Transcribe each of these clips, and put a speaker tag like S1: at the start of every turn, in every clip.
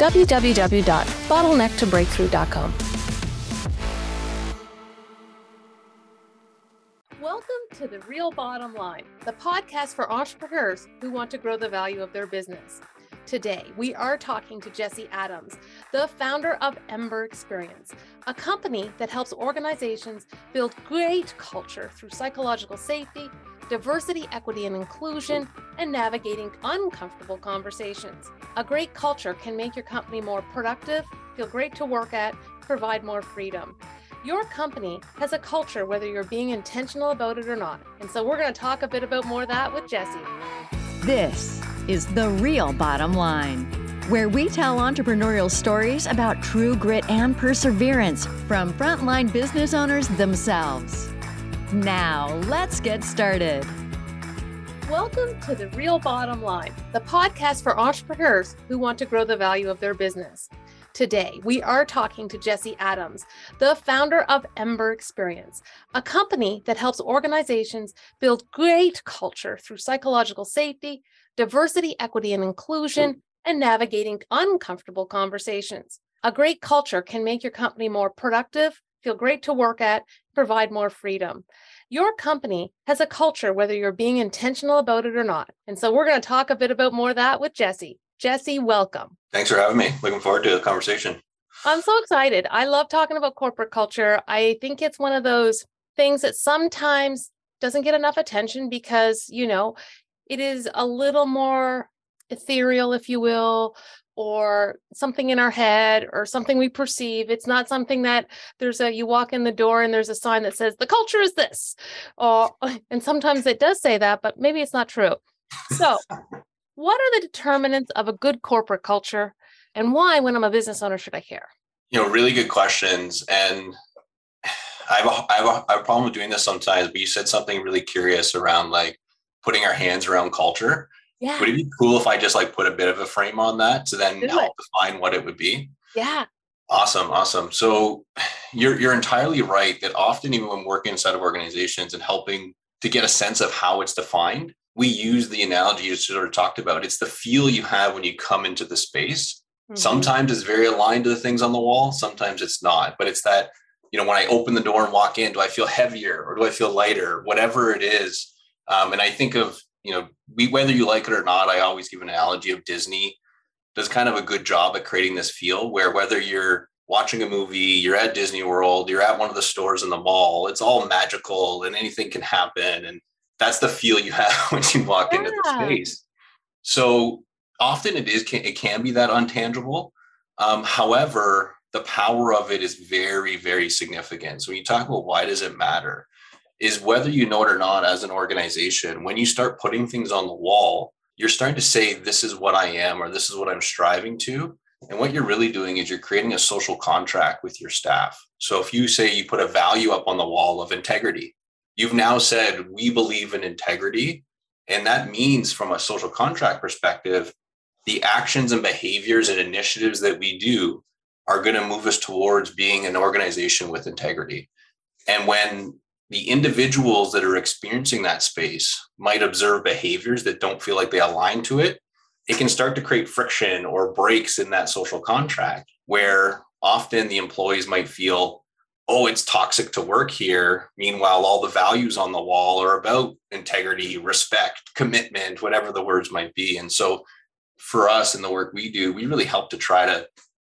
S1: www.bottlenecktobreakthrough.com. Welcome to The Real Bottom Line, the podcast for entrepreneurs who want to grow the value of their business. Today, we are talking to Jesse Adams, the founder of Ember Experience, a company that helps organizations build great culture through psychological safety, diversity, equity, and inclusion, and navigating uncomfortable conversations. A great culture can make your company more productive, feel great to work at, provide more freedom. Your company has a culture whether you're being intentional about it or not. And so we're going to talk a bit about more of that with Jesse.
S2: This is The Real Bottom Line, where we tell entrepreneurial stories about true grit and perseverance from frontline business owners themselves. Now, let's get started.
S1: Welcome to The Real Bottom Line, the podcast for entrepreneurs who want to grow the value of their business. Today, we are talking to Jesse Adams, the founder of Ember Experience, a company that helps organizations build great culture through psychological safety, diversity, equity, and inclusion, and navigating uncomfortable conversations. A great culture can make your company more productive, feel great to work at, provide more freedom. Your company has a culture whether you're being intentional about it or not. And so we're going to talk a bit about more of that with Jesse. Jesse, welcome.
S3: Thanks for having me. Looking forward to the conversation.
S1: I'm so excited. I love talking about corporate culture. I think it's one of those things that sometimes doesn't get enough attention because, you know, it is a little more ethereal, if you will, or something in our head or something we perceive. It's not something that there's a you walk in the door and there's a sign that says the culture is this. Or and sometimes it does say that, but maybe it's not true. So what are the determinants of a good corporate culture and why when i'm a business owner should i care
S3: you know really good questions and I have, a, I, have a, I have a problem with doing this sometimes but you said something really curious around like putting our hands around culture yeah. would it be cool if i just like put a bit of a frame on that to then Do help it. define what it would be
S1: yeah
S3: awesome awesome so you're you're entirely right that often even when working inside of organizations and helping to get a sense of how it's defined we use the analogy you sort of talked about. It's the feel you have when you come into the space. Mm-hmm. Sometimes it's very aligned to the things on the wall, sometimes it's not. But it's that, you know, when I open the door and walk in, do I feel heavier or do I feel lighter? Whatever it is. Um, and I think of, you know, we whether you like it or not, I always give an analogy of Disney does kind of a good job at creating this feel where whether you're watching a movie, you're at Disney World, you're at one of the stores in the mall, it's all magical and anything can happen. And that's the feel you have when you walk yeah. into the space. So often it is it can be that untangible. Um, however, the power of it is very very significant. So when you talk about why does it matter, is whether you know it or not as an organization. When you start putting things on the wall, you're starting to say this is what I am or this is what I'm striving to. And what you're really doing is you're creating a social contract with your staff. So if you say you put a value up on the wall of integrity, you've now said we believe in integrity and that means from a social contract perspective the actions and behaviors and initiatives that we do are going to move us towards being an organization with integrity and when the individuals that are experiencing that space might observe behaviors that don't feel like they align to it it can start to create friction or breaks in that social contract where often the employees might feel oh, it's toxic to work here. Meanwhile, all the values on the wall are about integrity, respect, commitment, whatever the words might be. And so for us in the work we do, we really help to try to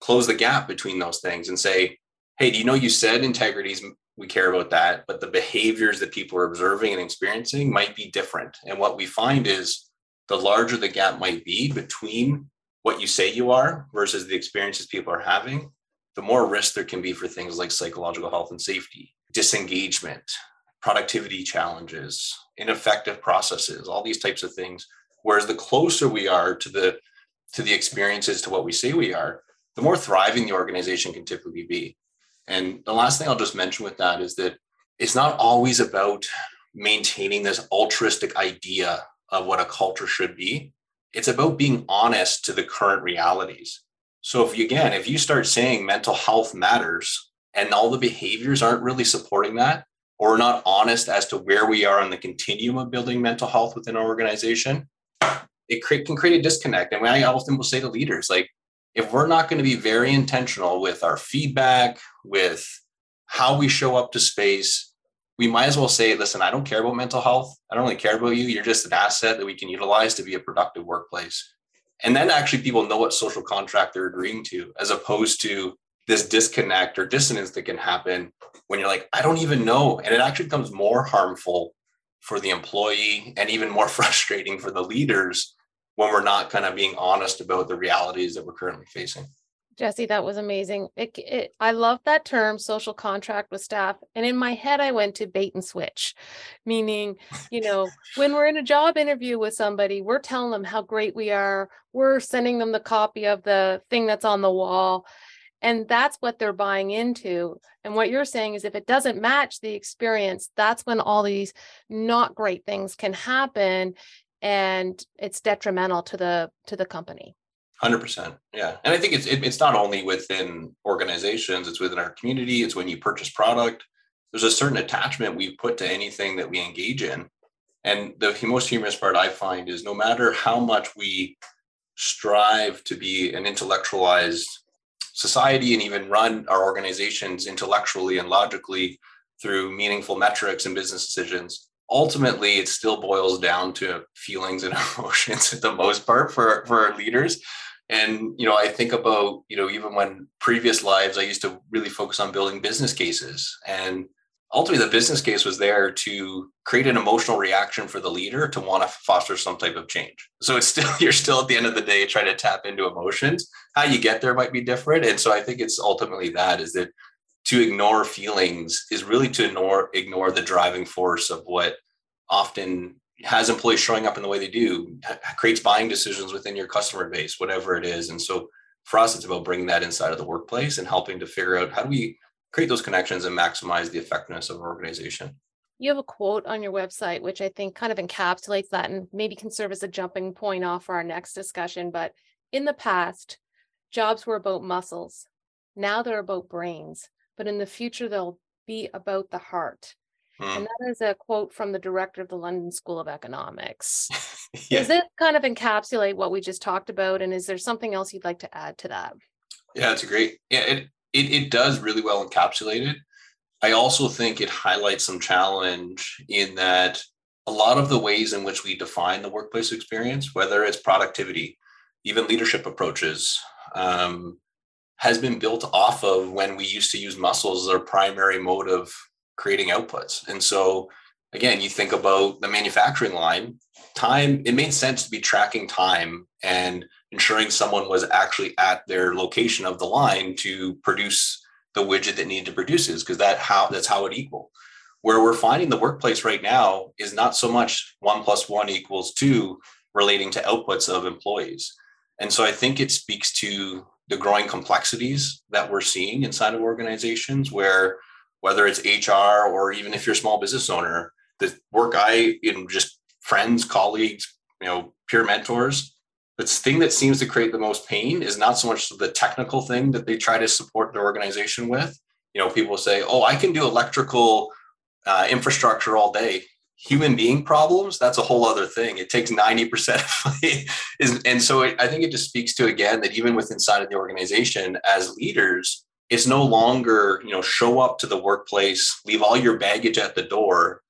S3: close the gap between those things and say, hey, do you know you said integrities, we care about that, but the behaviors that people are observing and experiencing might be different. And what we find is the larger the gap might be between what you say you are versus the experiences people are having, the more risk there can be for things like psychological health and safety, disengagement, productivity challenges, ineffective processes, all these types of things. Whereas the closer we are to the to the experiences to what we say we are, the more thriving the organization can typically be. And the last thing I'll just mention with that is that it's not always about maintaining this altruistic idea of what a culture should be. It's about being honest to the current realities. So if you again, if you start saying mental health matters and all the behaviors aren't really supporting that, or not honest as to where we are on the continuum of building mental health within our organization, it can create a disconnect. And I often will say to leaders, like, if we're not going to be very intentional with our feedback, with how we show up to space, we might as well say, listen, I don't care about mental health. I don't really care about you. You're just an asset that we can utilize to be a productive workplace. And then actually people know what social contract they're agreeing to, as opposed to this disconnect or dissonance that can happen when you're like, I don't even know. And it actually becomes more harmful for the employee and even more frustrating for the leaders when we're not kind of being honest about the realities that we're currently facing.
S1: Jesse, that was amazing. It, it, I love that term, social contract with staff. And in my head, I went to bait and switch, meaning, you know, when we're in a job interview with somebody, we're telling them how great we are. We're sending them the copy of the thing that's on the wall. And that's what they're buying into. And what you're saying is if it doesn't match the experience, that's when all these not great things can happen and it's detrimental to the to the company.
S3: 100% yeah. And i think it's it, it's not only within organizations it's within our community it's when you purchase product. There's a certain attachment we put to anything that we engage in. And the most humorous part i find is no matter how much we strive to be an intellectualized society and even run our organizations intellectually and logically through meaningful metrics and business decisions ultimately it still boils down to feelings and emotions at the most part for for our leaders. And you know i think about you know even when previous lives i used to really focus on building business cases. And ultimately the business case was there to create an emotional reaction for the leader to want to foster some type of change. So it's still you're still at the end of the day trying to tap into emotions. How you get there might be different. And so i think it's ultimately that is that to ignore feelings is really to ignore ignore the driving force of what often has employees showing up in the way they do, creates buying decisions within your customer base, whatever it is. And so for us, it's about bringing that inside of the workplace and helping to figure out how do we create those connections and maximize the effectiveness of our organization.
S1: You have a quote on your website, which I think kind of encapsulates that and maybe can serve as a jumping point off for our next discussion. But in the past, jobs were about muscles. Now they're about brains, but in the future, they'll be about the heart. Mm. And that is a quote from the director of the London School of Economics. yeah. Does it kind of encapsulate what we just talked about? And is there something else you'd like to add to that?
S3: Yeah, it's a great. Yeah, it, it, it does really well encapsulate it. I also think it highlights some challenge in that a lot of the ways in which we define the workplace experience, whether it's productivity, even leadership approaches, um, has been built off of when we used to use muscles as our primary mode of creating outputs. And so again, you think about the manufacturing line, time, it made sense to be tracking time and ensuring someone was actually at their location of the line to produce the widget that needed to produce it, because that how that's how it equal. Where we're finding the workplace right now is not so much one plus one equals two relating to outputs of employees. And so I think it speaks to the growing complexities that we're seeing inside of organizations where whether it's HR or even if you're a small business owner, the work I in just friends, colleagues, you know, peer mentors, the thing that seems to create the most pain is not so much the technical thing that they try to support their organization with. You know, people say, "Oh, I can do electrical uh, infrastructure all day." Human being problems, that's a whole other thing. It takes 90% of is, and so I think it just speaks to again that even with inside of the organization as leaders, it's no longer you know show up to the workplace leave all your baggage at the door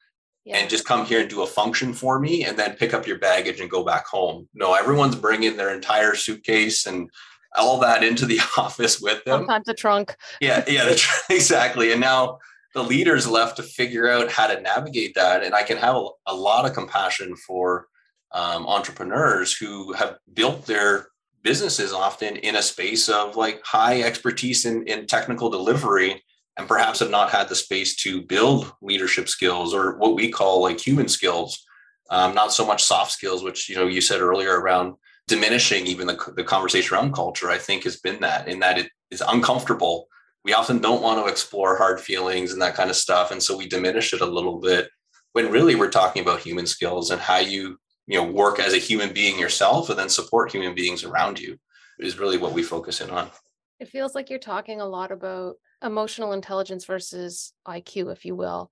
S3: yeah. and just come here and do a function for me and then pick up your baggage and go back home no everyone's bringing their entire suitcase and all that into the office with them
S1: sometimes a trunk
S3: yeah yeah the, exactly and now the leaders left to figure out how to navigate that and i can have a, a lot of compassion for um, entrepreneurs who have built their businesses often in a space of like high expertise in, in technical delivery and perhaps have not had the space to build leadership skills or what we call like human skills um, not so much soft skills which you know you said earlier around diminishing even the, the conversation around culture, I think has been that in that it is uncomfortable. We often don't want to explore hard feelings and that kind of stuff. And so we diminish it a little bit when really we're talking about human skills and how you, you know, work as a human being yourself and then support human beings around you is really what we focus in on.
S1: It feels like you're talking a lot about emotional intelligence versus IQ, if you will.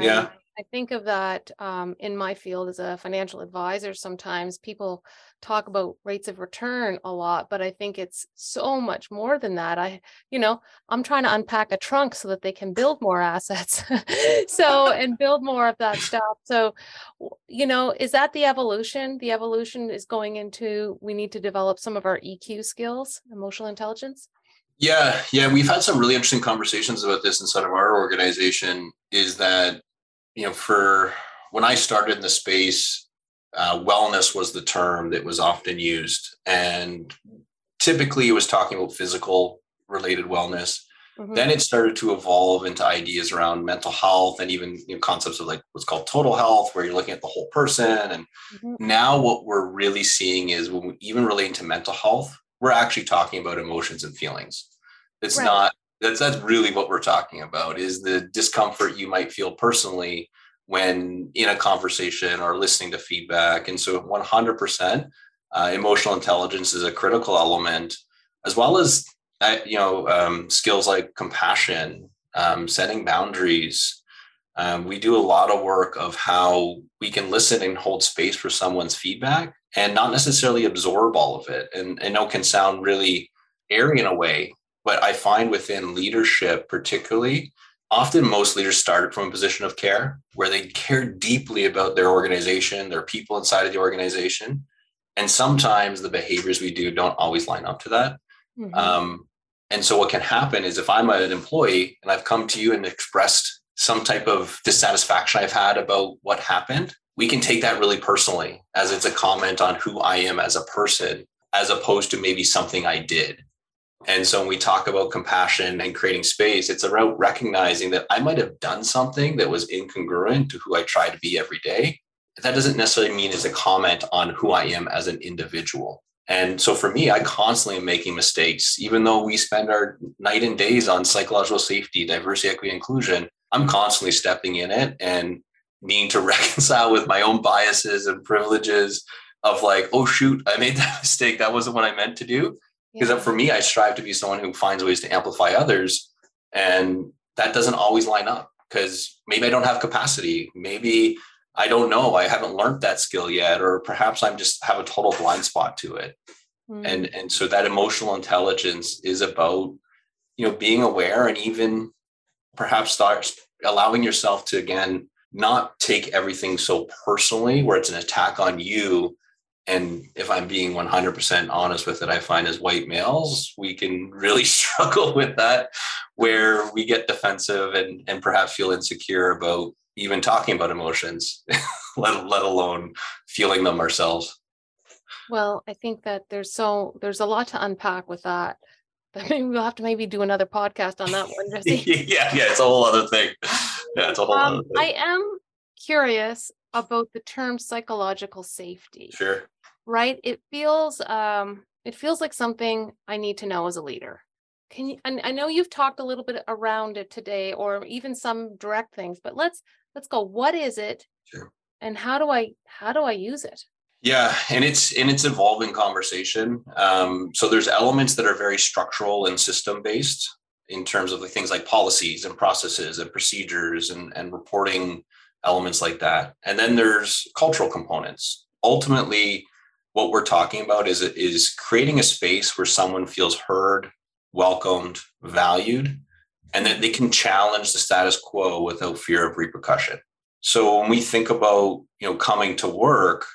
S3: Yeah.
S1: I think of that um, in my field as a financial advisor. Sometimes people talk about rates of return a lot, but I think it's so much more than that. I, you know, I'm trying to unpack a trunk so that they can build more assets. so, and build more of that stuff. So, you know, is that the evolution? The evolution is going into we need to develop some of our EQ skills, emotional intelligence.
S3: Yeah, yeah, we've had some really interesting conversations about this inside of our organization. Is that you know, for when I started in the space, uh, wellness was the term that was often used, and typically it was talking about physical related wellness. Mm-hmm. Then it started to evolve into ideas around mental health and even you know, concepts of like what's called total health, where you're looking at the whole person. And mm-hmm. now what we're really seeing is when we even relating to mental health, we're actually talking about emotions and feelings. It's right. not that's that's really what we're talking about is the discomfort you might feel personally when in a conversation or listening to feedback. And so 100% uh, emotional intelligence is a critical element as well as uh, you know um, skills like compassion um, setting boundaries. Um, we do a lot of work of how we can listen and hold space for someone's feedback and not necessarily absorb all of it. And i know can sound really airy in a way but I find within leadership, particularly, often most leaders start from a position of care where they care deeply about their organization, their people inside of the organization. And sometimes the behaviors we do don't always line up to that. Mm-hmm. Um, and so, what can happen is if I'm an employee and I've come to you and expressed some type of dissatisfaction I've had about what happened, we can take that really personally as it's a comment on who I am as a person, as opposed to maybe something I did. And so when we talk about compassion and creating space, it's about recognizing that I might have done something that was incongruent to who I try to be every day. That doesn't necessarily mean it's a comment on who I am as an individual. And so for me, I constantly am making mistakes, even though we spend our night and days on psychological safety, diversity, equity, inclusion. I'm constantly stepping in it and needing to reconcile with my own biases and privileges of like, oh shoot, I made that mistake. That wasn't what I meant to do because yeah. for me i strive to be someone who finds ways to amplify others and that doesn't always line up because maybe i don't have capacity maybe i don't know i haven't learned that skill yet or perhaps i'm just have a total blind spot to it mm. and and so that emotional intelligence is about you know being aware and even perhaps start allowing yourself to again not take everything so personally where it's an attack on you and if i'm being 100% honest with it i find as white males we can really struggle with that where we get defensive and, and perhaps feel insecure about even talking about emotions let, let alone feeling them ourselves.
S1: Well i think that there's so there's a lot to unpack with that. But maybe we'll have to maybe do another podcast on that one
S3: yeah yeah it's a whole other thing. Yeah it's a whole um, other thing.
S1: i am curious about the term psychological safety
S3: sure.
S1: right? It feels um it feels like something i need to know as a leader. Can you and i know you've talked a little bit around it today or even some direct things but let's let's go what is it sure. and how do i how do i use it?
S3: Yeah and it's and it's evolving conversation. Um, so there's elements that are very structural and system based in terms of the things like policies and processes and procedures and, and reporting elements like that and then there's cultural components ultimately what we're talking about is is creating a space where someone feels heard, welcomed, valued, and that they can challenge the status quo without fear of repercussion. So when we think about you know coming to work,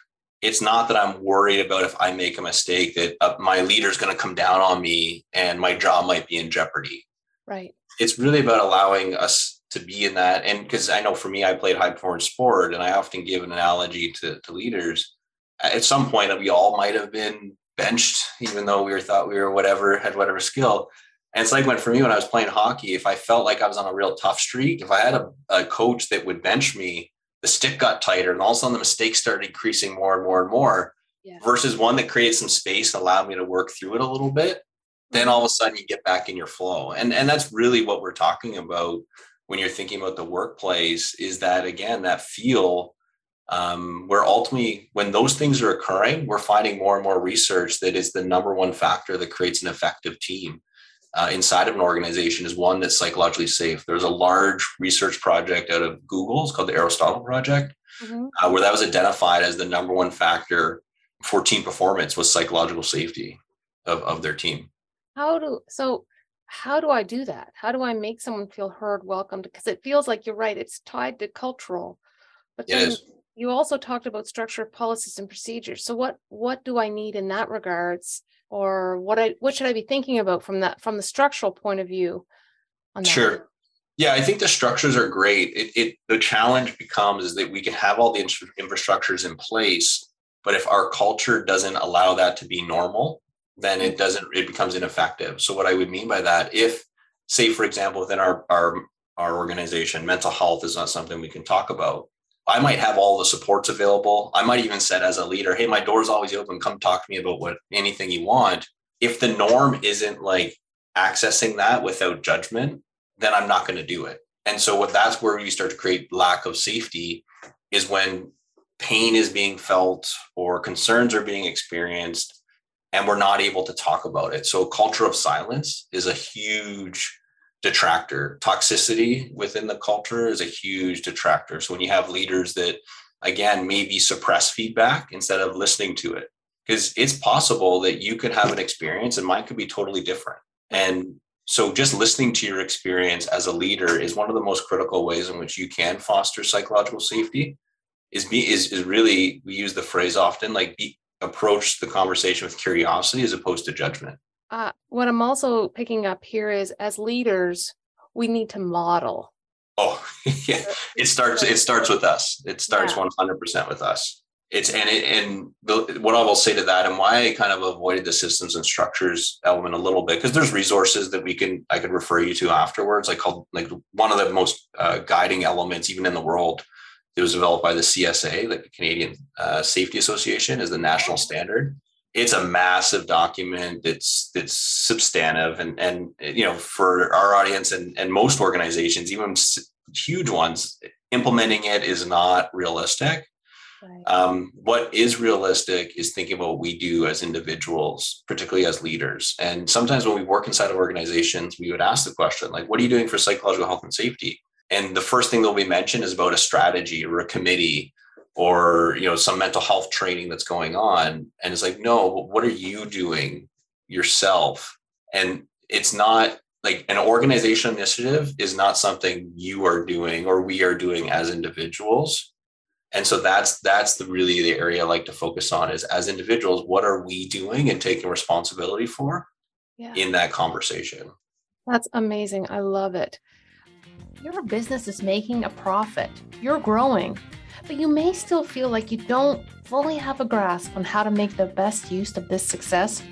S3: it's not that I'm worried about if I make a mistake that uh, my leader is going to come down on me and my job might be in jeopardy.
S1: Right.
S3: It's really about allowing us to be in that. And because I know for me, I played high performance sport, and I often give an analogy to, to leaders at some point we all might have been benched, even though we were thought we were whatever, had whatever skill. And it's like when for me, when I was playing hockey, if I felt like I was on a real tough streak, if I had a, a coach that would bench me, the stick got tighter and all of a sudden the mistakes started increasing more and more and more.
S1: Yeah.
S3: versus one that created some space and allowed me to work through it a little bit then mm-hmm. all of a sudden you get back in your flow and and that's really what we're talking about when you're thinking about the workplace is that again that feel um, where ultimately when those things are occurring we're finding more and more research that is the number one factor that creates an effective team uh, inside of an organization is one that's psychologically safe there's a large research project out of google it's called the aristotle project
S1: Mhm.
S3: uh, where that was identified as the number one factor for team performance was psychological safety of, of their team
S1: How do so? How do I do that? How do I make someone feel heard, welcomed? Because it feels like you're right. It's tied to cultural, but
S3: is.
S1: you also talked about structure, policies, and procedures. So what what do I need in that regards, or what I what should I be thinking about from that from the structural point of view? On that?
S3: Sure. Yeah, I think the structures are great. It, it the challenge becomes is that we can have all the infrastructures in place, but if our culture doesn't allow that to be normal, then it doesn't. It becomes ineffective. So what I would mean by that, if say for example within our our our organization, mental health is not something we can talk about. I might have all the supports available. I might even said as a leader, hey, my door's always open. Come talk to me about what anything you want. If the norm isn't like accessing that without judgment, then I'm not going to do it. And so what that's where you start to create lack of safety is when pain is being felt or concerns are being experienced and we're not able to talk about it. So culture of silence is a huge detractor. Toxicity within the culture is a huge detractor. So when you have leaders that again maybe suppress feedback instead of listening to it because it's possible that you could have an experience and mine could be totally different. And so just listening to your experience as a leader is one of the most critical ways in which you can foster psychological safety is be is, is really we use the phrase often like be approach the conversation with curiosity as opposed to judgment
S1: Uh, what I'm also picking up here is as leaders, we need to model.
S3: oh yeah it starts it starts with us it starts
S1: Yeah.
S3: 100% with us it's and it and the, what i will say to that and why i kind of avoided the systems and structures element a little bit because there's resources that we can i could refer you to afterwards like called like one of the most uh, guiding elements even in the world it was developed by the csa like the canadian uh, safety association is the national standard it's a massive document that's that's substantive and and you know for our audience and and most organizations even huge ones implementing it is not realistic
S1: Right.
S3: um, what is realistic is thinking about what we do as individuals, particularly as leaders. And sometimes when we work inside of organizations, we would ask the question, like, what are you doing for psychological health and safety? And the first thing that be mentioned is about a strategy or a committee or you know some mental health training that's going on. And it's like, no, what are you doing yourself? And it's not like an organization initiative is not something you are doing or we are doing as individuals and so that's that's the really the area i like to focus on is as individuals what are we doing and taking responsibility for
S1: Yeah.
S3: in that conversation
S1: That's amazing. I love it. Your business is making a profit, you're growing, but you may still feel like you don't fully have a grasp on how to make the best use of this success.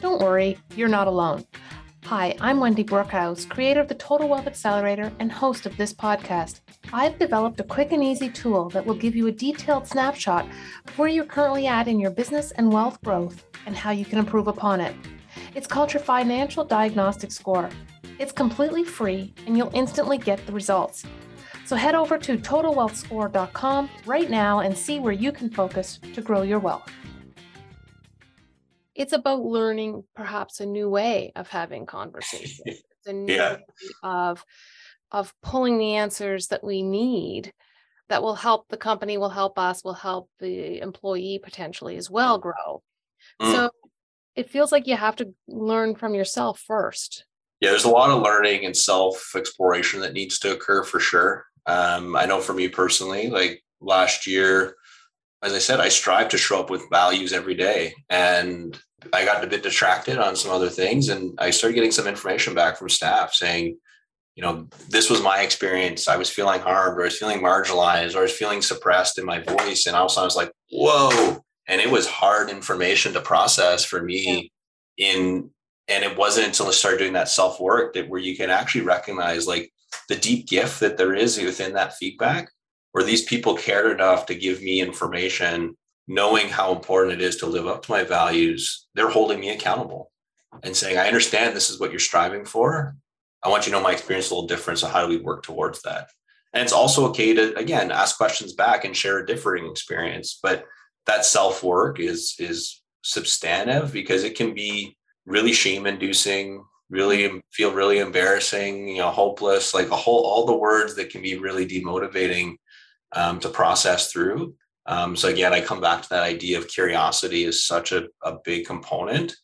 S1: Don't worry, you're not alone. Hi, I'm Wendy Brookhouse, creator of the Total Wealth Accelerator and host of this podcast. I've developed a quick and easy tool that will give you a detailed snapshot of where you're currently at in your business and wealth growth and how you can improve upon it. It's called your Financial Diagnostic Score. It's completely free and you'll instantly get the results. So head over to totalwealthscore.com right now and see where you can focus to grow your wealth. It's about learning perhaps a new way of having conversations. It's a new
S3: Yeah.
S1: way of of pulling the answers that we need that will help the company, will help us, will help the employee potentially as well grow.
S3: Mm.
S1: So it feels like you have to learn from yourself first.
S3: Yeah there's a lot of learning and self exploration that needs to occur for sure. Um, i know for me personally like last year as i said i strive to show up with values every day and i got a bit distracted on some other things and i started getting some information back from staff saying you know this was my experience. I was feeling harmed or i was feeling marginalized or i was feeling suppressed in my voice and also i was like whoa. And it was hard information to process for me in and it wasn't until I started doing that self work that where you can actually recognize like the deep gift that there is within that feedback, where these people cared enough to give me information knowing how important it is to live up to my values, they're holding me accountable and saying, I understand this is what you're striving for. I want you to know my experience a little different. So, how do we work towards that? And it's also okay to, again, ask questions back and share a differing experience. But that self work is, is substantive because it can be really shame inducing, really feel really embarrassing, you know, hopeless, like a whole, all the words that can be really demotivating um, to process through. Um, so again, I come back to that idea of curiosity is such a, a big component.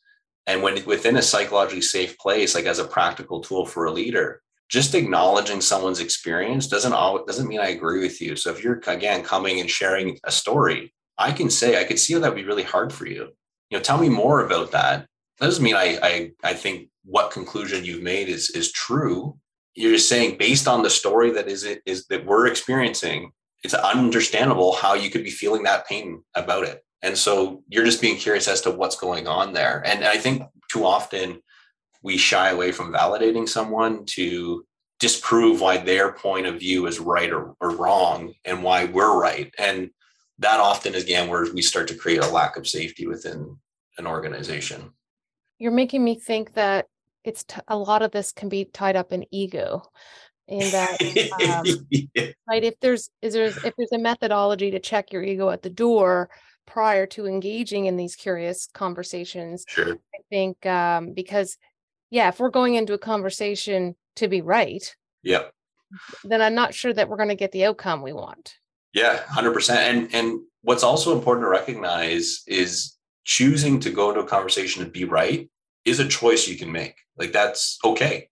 S3: And when within a psychologically safe place, like as a practical tool for a leader, just acknowledging someone's experience doesn't always, doesn't mean I agree with you. So if you're again coming and sharing a story, I can say I could see how that would be really hard for you. You know, tell me more about that. That doesn't mean I I I think what conclusion you've made is is true. You're just saying based on the story that is it is that we're experiencing, it's understandable how you could be feeling that pain about it. And so you're just being curious as to what's going on there. And I think too often we shy away from validating someone to disprove why their point of view is right or, or wrong and why we're right. And that often is again where we start to create a lack of safety within an organization.
S1: You're making me think that it's t- a lot of this can be tied up in ego and that um, yeah. right if there's is there's if there's a methodology to check your ego at the door prior to engaging in these curious conversations
S3: sure.
S1: i think um, because yeah if we're going into a conversation to be right
S3: yeah
S1: then i'm not sure that we're going to get the outcome we want
S3: yeah 100% and and what's also important to recognize is choosing to go into a conversation and be right is a choice you can make. Like that's okay.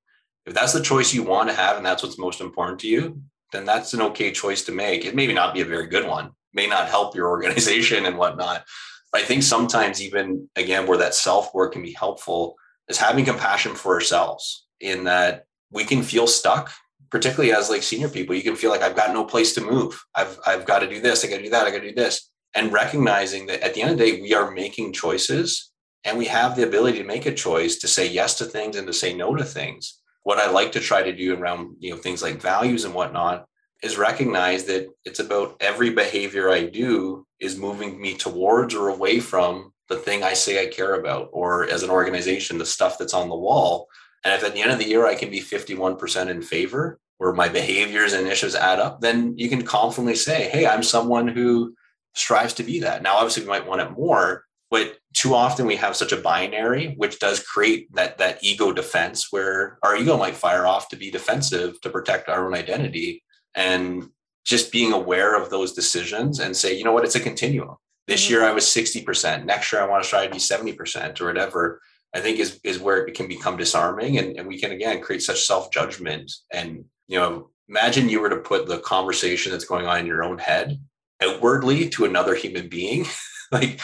S3: If that's the choice you want to have and that's what's most important to you, then that's an okay choice to make. It may not be a very good one, may not help your organization and whatnot. But I think sometimes, even again, where that self work can be helpful is having compassion for ourselves in that we can feel stuck particularly as like senior people. You can feel like i've got no place to move. I've i've got to do this. I got to do that. I got to do this. And recognizing that at the end of the day we are making choices and we have the ability to make a choice to say yes to things and to say no to things what I like to try to do around you know things like values and whatnot is recognize that it's about every behavior I do is moving me towards or away from the thing I say I care about, or as an organization, the stuff that's on the wall. And if at the end of the year I can be 51% in favor, where my behaviors and initiatives add up, then you can confidently say, hey, I'm someone who strives to be that. Now, obviously, we might want it more, but too often we have such a binary which does create that that ego defense where our ego might fire off to be defensive to protect our own identity and just being aware of those decisions and say you know what? It's a continuum. This mm-hmm. year i was 60% next year i want to try to be 70% or whatever i think is is where it can become disarming and, and we can again create such self-judgment and you know imagine you were to put the conversation that's going on in your own head outwardly to another human being. Like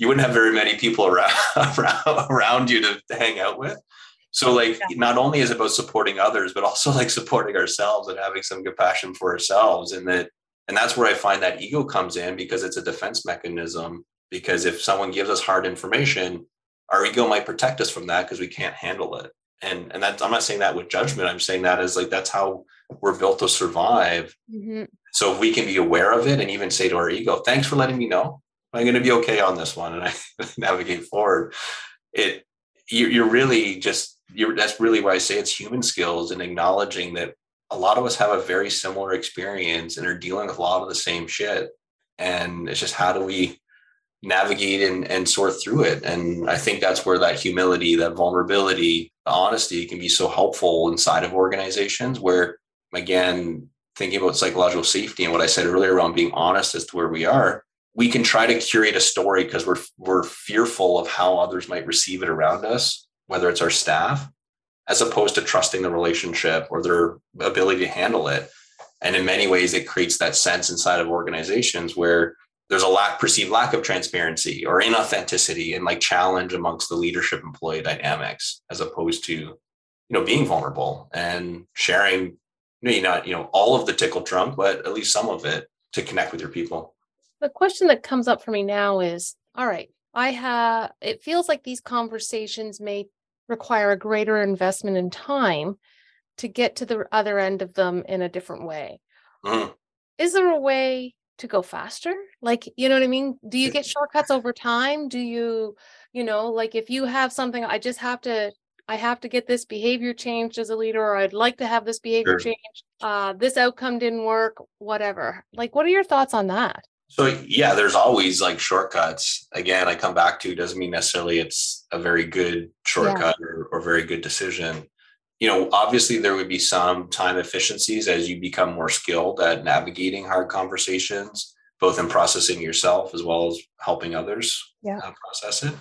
S3: you wouldn't have very many people around around you to, to hang out with. So like yeah. not only is it about supporting others, but also like supporting ourselves and having some compassion for ourselves. And that and that's where I find that ego comes in because it's a defense mechanism. Because if someone gives us hard information, our ego might protect us from that because we can't handle it. And and that's I'm not saying that with judgment. I'm saying that as like that's how we're built to survive. Mm-hmm. So if we can be aware of it and even say to our ego, thanks for letting me know. I'm going to be okay on this one, and I navigate forward. It you're really just you're that's really why I say it's human skills and acknowledging that a lot of us have a very similar experience and are dealing with a lot of the same shit. And it's just how do we navigate and, and sort through it? And I think that's where that humility, that vulnerability, the honesty can be so helpful inside of organizations where again, thinking about psychological safety and what I said earlier around being honest as to where we are, we can try to curate a story because we're we're fearful of how others might receive it around us, whether it's our staff, as opposed to trusting the relationship or their ability to handle it. And in many ways, it creates that sense inside of organizations where there's a lack perceived lack of transparency or inauthenticity and like challenge amongst the leadership employee dynamics as opposed to you know being vulnerable and sharing maybe not you know all of the tickle trunk but at least some of it to connect with your people
S1: the question that comes up for me now is all right i have it feels like these conversations may require a greater investment in time to get to the other end of them in a different way mm. is there a way to go faster? Like, you know what I mean? Do you get shortcuts over time? Do you, you know, like if you have something, I just have to, I have to get this behavior changed as a leader, or I'd like to have this behavior
S3: Sure.
S1: changed. Uh, this outcome didn't work, whatever. Like, what are your thoughts on that?
S3: So yeah, there's always like shortcuts. Again, I come back to doesn't mean necessarily it's a very good shortcut or, or very good decision. You know, obviously there would be some time efficiencies as you become more skilled at navigating hard conversations, both in processing yourself as well as helping others
S1: Yeah.
S3: uh, process it.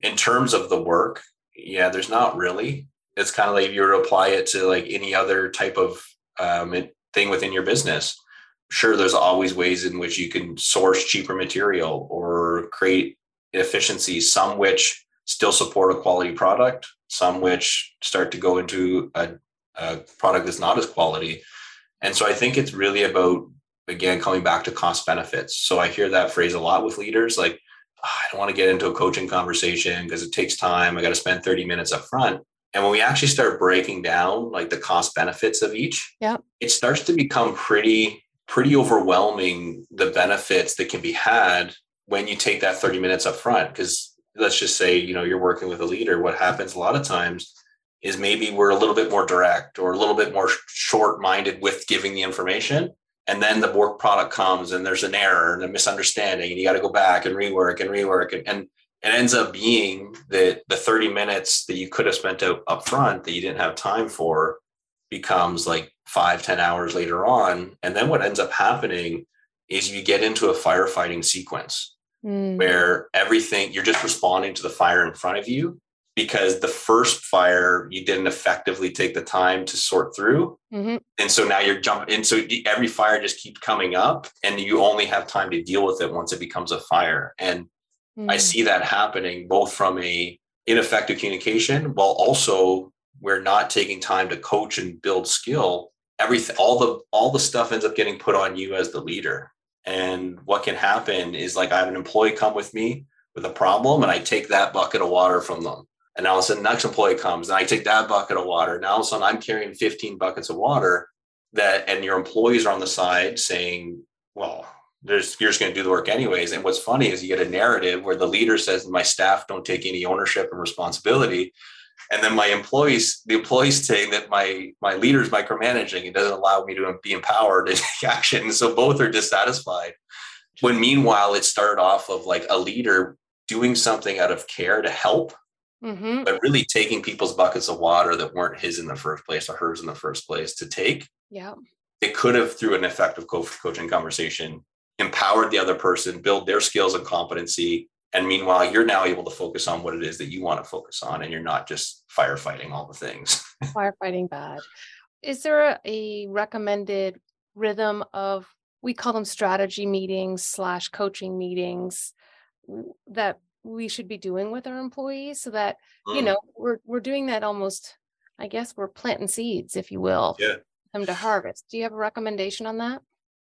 S3: In terms of the work, yeah, there's not really. It's kind of like you were to apply it to like any other type of um, thing within your business sure there's always ways in which you can source cheaper material or create efficiencies some which still support a quality product some which start to go into a, a product that's not as quality. And so i think it's really about again coming back to cost benefits. So i hear that phrase a lot with leaders like "Ah, i don't want to get into a coaching conversation because it takes time i got to spend 30 minutes up front and when we actually start breaking down like the cost benefits of each
S1: Yep.
S3: it starts to become pretty pretty overwhelming the benefits that can be had when you take that 30 minutes up front because let's just say you know you're working with a leader what happens a lot of times is maybe we're a little bit more direct or a little bit more short minded with giving the information and then the work product comes and there's an error and a misunderstanding and you got to go back and rework and rework and, and it ends up being that the 30 minutes that you could have spent up front that you didn't have time for becomes like five ten hours later on and then what ends up happening is you get into a firefighting sequence
S1: Mm,
S3: where everything you're just responding to the fire in front of you because the first fire you didn't effectively take the time to sort through.
S1: Mhm,
S3: and so now you're jumping and so every fire just keeps coming up and you only have time to deal with it once it becomes a fire. And I
S1: mm,
S3: see that happening both from a ineffective communication while also we're not taking time to coach and build skill. Everything, all the all the stuff ends up getting put on you as the leader. And what can happen is like I have an employee come with me with a problem, and I take that bucket of water from them. And all of a sudden, next employee comes, and I take that bucket of water. Now all of a sudden, I'm carrying 15 buckets of water. That and your employees are on the side saying, "Well, there's you're just going to do the work anyways. And what's funny is you get a narrative where the leader says, "My staff don't take any ownership and responsibility," and then my employees, the employees saying that my my leader's micromanaging. It doesn't allow me to be empowered to take action. So both are dissatisfied. When meanwhile, it started off of like a leader doing something out of care to help,
S1: mhm,
S3: but really taking people's buckets of water that weren't his in the first place or hers in the first place to take
S1: yeah.
S3: it could have through an effective coaching conversation empowered the other person build their skills and competency and meanwhile you're now able to focus on what it is that you want to focus on and you're not just firefighting all the things
S1: Firefighting bad. Is there a, recommended rhythm of, we call them strategy meetings slash coaching meetings that we should be doing with our employees so that, you
S3: Mm,
S1: know, we're, we're doing that almost, I guess we're planting seeds, if you will.
S3: Yeah.
S1: Them to harvest. Do you have a recommendation on that?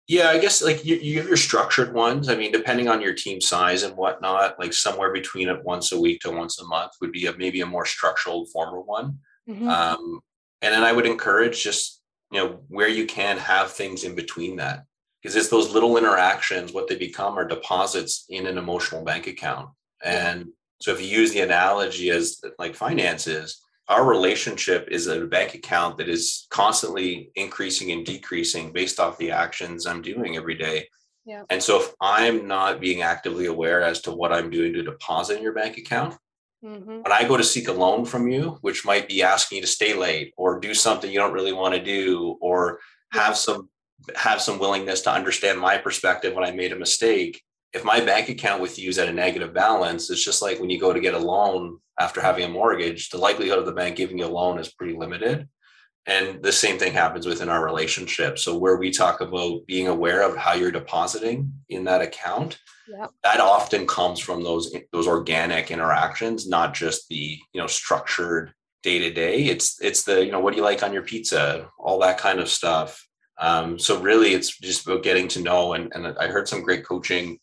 S3: Yeah i guess like you, you have your structured ones. I mean depending on your team size and whatnot like somewhere between it once a week to once a month would be a maybe a more structural formal one.
S1: Mhm,
S3: um, and then i would encourage just you know where you can have things in between that. Because it's those little interactions what they become are deposits in an emotional bank account. And so if you use the analogy as like finances our relationship is a bank account that is constantly increasing and decreasing based off the actions i'm doing every day
S1: Yeah.
S3: and so if i'm not being actively aware as to what i'm doing to deposit in your bank account
S1: mhm,
S3: when I go to seek a loan from you, which might be asking you to stay late or do something you don't really want to do, or have some have some willingness to understand my perspective when I made a mistake. If my bank account with you is at a negative balance, it's just like when you go to get a loan after having a mortgage, the likelihood of the bank giving you a loan is pretty limited. And the same thing happens within our relationship. So where we talk about being aware of how you're depositing in that account,
S1: Yep.
S3: that often comes from those those organic interactions, not just the you know structured day to day. It's it's the you know what do you like on your pizza, all that kind of stuff. Um, so really, it's just about getting to know. And and I heard some great coaching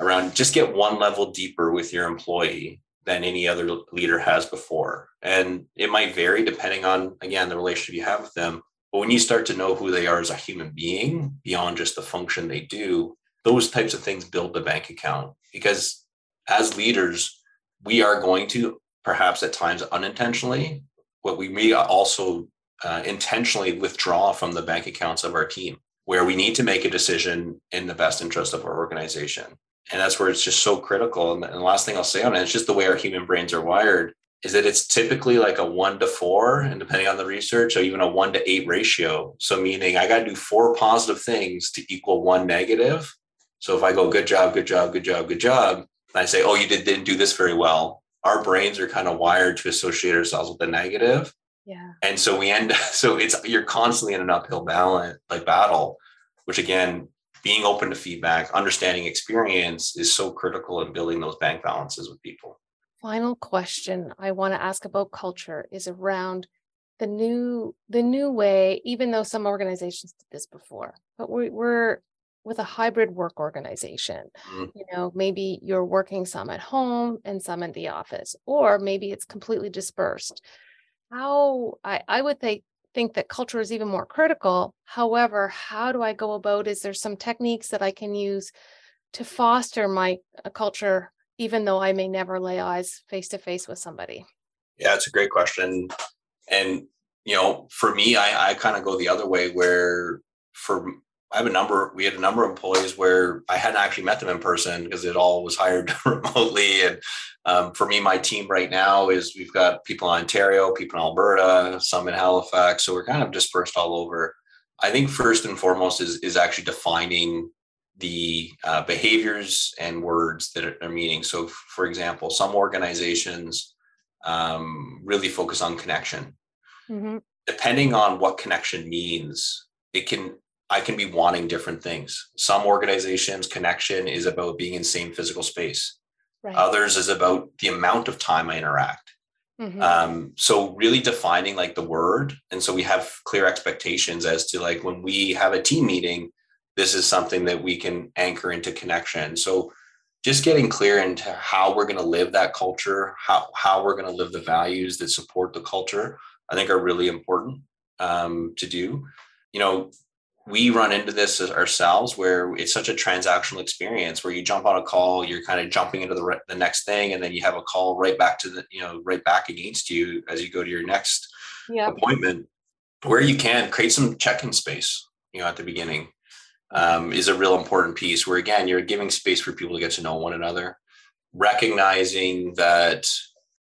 S3: around just get one level deeper with your employee than any other leader has before. And it might vary depending on again the relationship you have with them. But when you start to know who they are as a human being beyond just the function they do, those types of things build the bank account because as leaders, we are going to perhaps at times unintentionally, but we may also uh, intentionally withdraw from the bank accounts of our team, where we need to make a decision in the best interest of our organization. And that's where it's just so critical. And the last thing I'll say on it, it's just the way our human brains are wired is that it's typically like a one to four, and depending on the research, or even a one to eight ratio. So, meaning I got to do four positive things to equal one negative. So, if I go, good job, good job, good job, good job, and I say, oh, you did, didn't do this very well, our brains are kind of wired to associate ourselves with the negative.
S1: Yeah.
S3: And so we end, so it's, you're constantly in an uphill balance, like battle, which again, being open to feedback, understanding experience is so critical in building those bank balances with people.
S1: Final question I want to ask about culture is around the new the new way even though some organizations did this before but we, we're with a hybrid work organization. Mm. you know maybe you're working some at home and some in the office or maybe it's completely dispersed. How i, I would think think that culture is even more critical however how do i go about is there some techniques that i can use to foster my uh, culture even though I may never lay eyes face to face with somebody?
S3: Yeah, it's a great question. And, you know, for me, I, I kind of go the other way where for I have a number, we had a number of employees where I hadn't actually met them in person because it all was hired remotely. And um, for me, my team right now is we've got people in Ontario, people in Alberta, some in Halifax. So we're kind of dispersed all over. I think first and foremost is, is actually defining the uh, behaviors and words that are meaning. So, for example, some organizations um, really focus on connection. Mm-hmm. Depending on what connection means, it can I can be wanting different things. Some organizations connection is about being in same physical space. Right. Others is about the amount of time I interact. Mm-hmm. Um, so really defining like the word, and so we have clear expectations as to like when we have a team meeting, this is something that we can anchor into connection. So just getting clear into how we're going to live that culture, how how we're going to live the values that support the culture, I think are really important um, to do. You know, we run into this ourselves where it's such a transactional experience where you jump on a call, you're kind of jumping into the the next thing, and then you have a call right back to the you know right back against you as you go to your next yep. appointment. Where you can create some check-in space, you know, at the beginning um, is a real important piece where again you're giving space for people to get to know one another recognizing that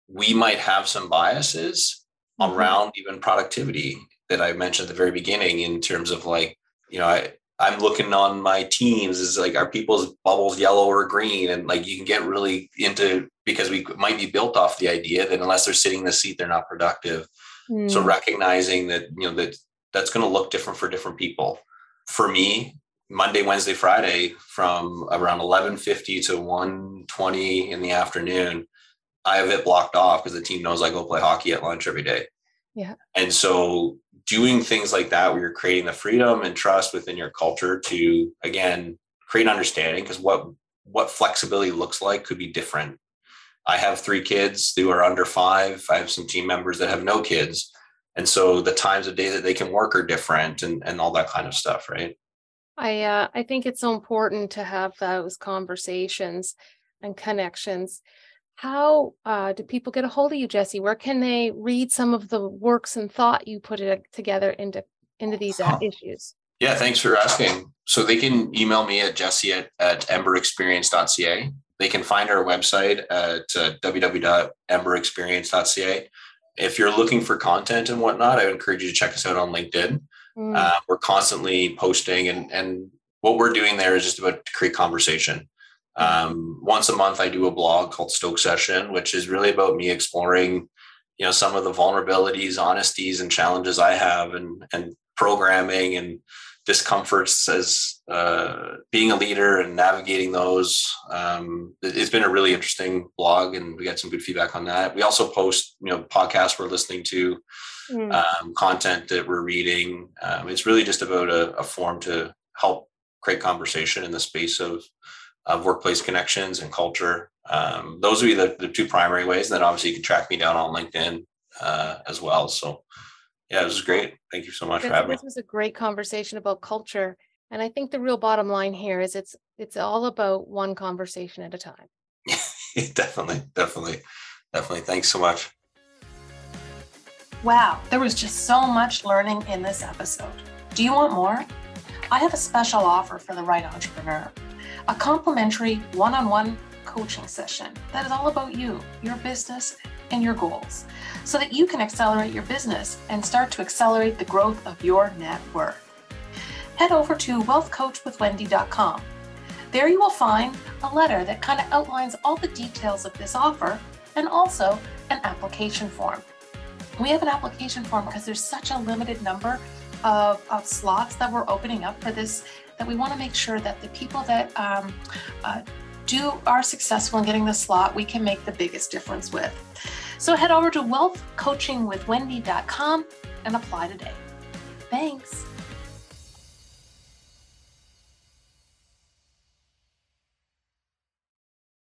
S3: we might have some biases mm-hmm. around even productivity that i mentioned at the very beginning in terms of like you know i i'm looking on my teams is like are people's bubbles yellow or green and like you can get really into because we might be built off the idea that unless they're sitting in the seat they're not productive mm. so recognizing that you know that that's going to look different for different people for me Monday, Wednesday, Friday from around 11:50 to 1:20 in the afternoon. I have it blocked off because the team knows I go play hockey at lunch every day.
S1: Yeah.
S3: And so doing things like that where you're creating the freedom and trust within your culture to again create understanding because what what flexibility looks like could be different. I have three kids who are under five. I have some team members that have no kids. And so the times of day that they can work are different and, and all that kind of stuff, right?
S1: I uh, I think it's so important to have those conversations and connections. How uh, do people get a hold of you, Jesse? Where can they read some of the works and thought you put it together into into these uh, issues?
S3: Yeah, thanks for asking. So they can email me at jesse at, at emberexperience.ca. They can find our website at uh, www.emberexperience.ca. If you're looking for content and whatnot, I would encourage you to check us out on LinkedIn. Mm. Uh, we're constantly posting, and and what we're doing there is just about to create conversation. Um, once a month, I do a blog called Stoke Session, which is really about me exploring, you know, some of the vulnerabilities, honesties, and challenges I have, and and programming and discomforts as uh, being a leader and navigating those. Um, it's been a really interesting blog, and we got some good feedback on that. We also post, you know, podcasts we're listening to, mm. um, content that we're reading. Um, it's really just about a, a form to help create conversation in the space of of workplace connections and culture. Um, those would be the, the two primary ways. And then obviously you can track me down on LinkedIn uh, as well. So yeah, this was great. Thank you so much
S1: this,
S3: for having
S1: me. This was a great conversation about culture. And I think the real bottom line here is it's it's all about one conversation at a time.
S3: definitely, definitely, definitely. Thanks so much.
S1: Wow, there was just so much learning in this episode. Do you want more? I have a special offer for the right entrepreneur a complimentary one on one coaching session that is all about you, your business, and your goals so that you can accelerate your business and start to accelerate the growth of your net worth. Head over to wealthcoachwithwendy.com. There you will find a letter that kind of outlines all the details of this offer and also an application form. We have an application form because there's such a limited number of, of slots that we're opening up for this that we want to make sure that the people that um, uh, do are successful in getting the slot, we can make the biggest difference with. So head over to wealthcoachingwithwendy.com and apply today. Thanks.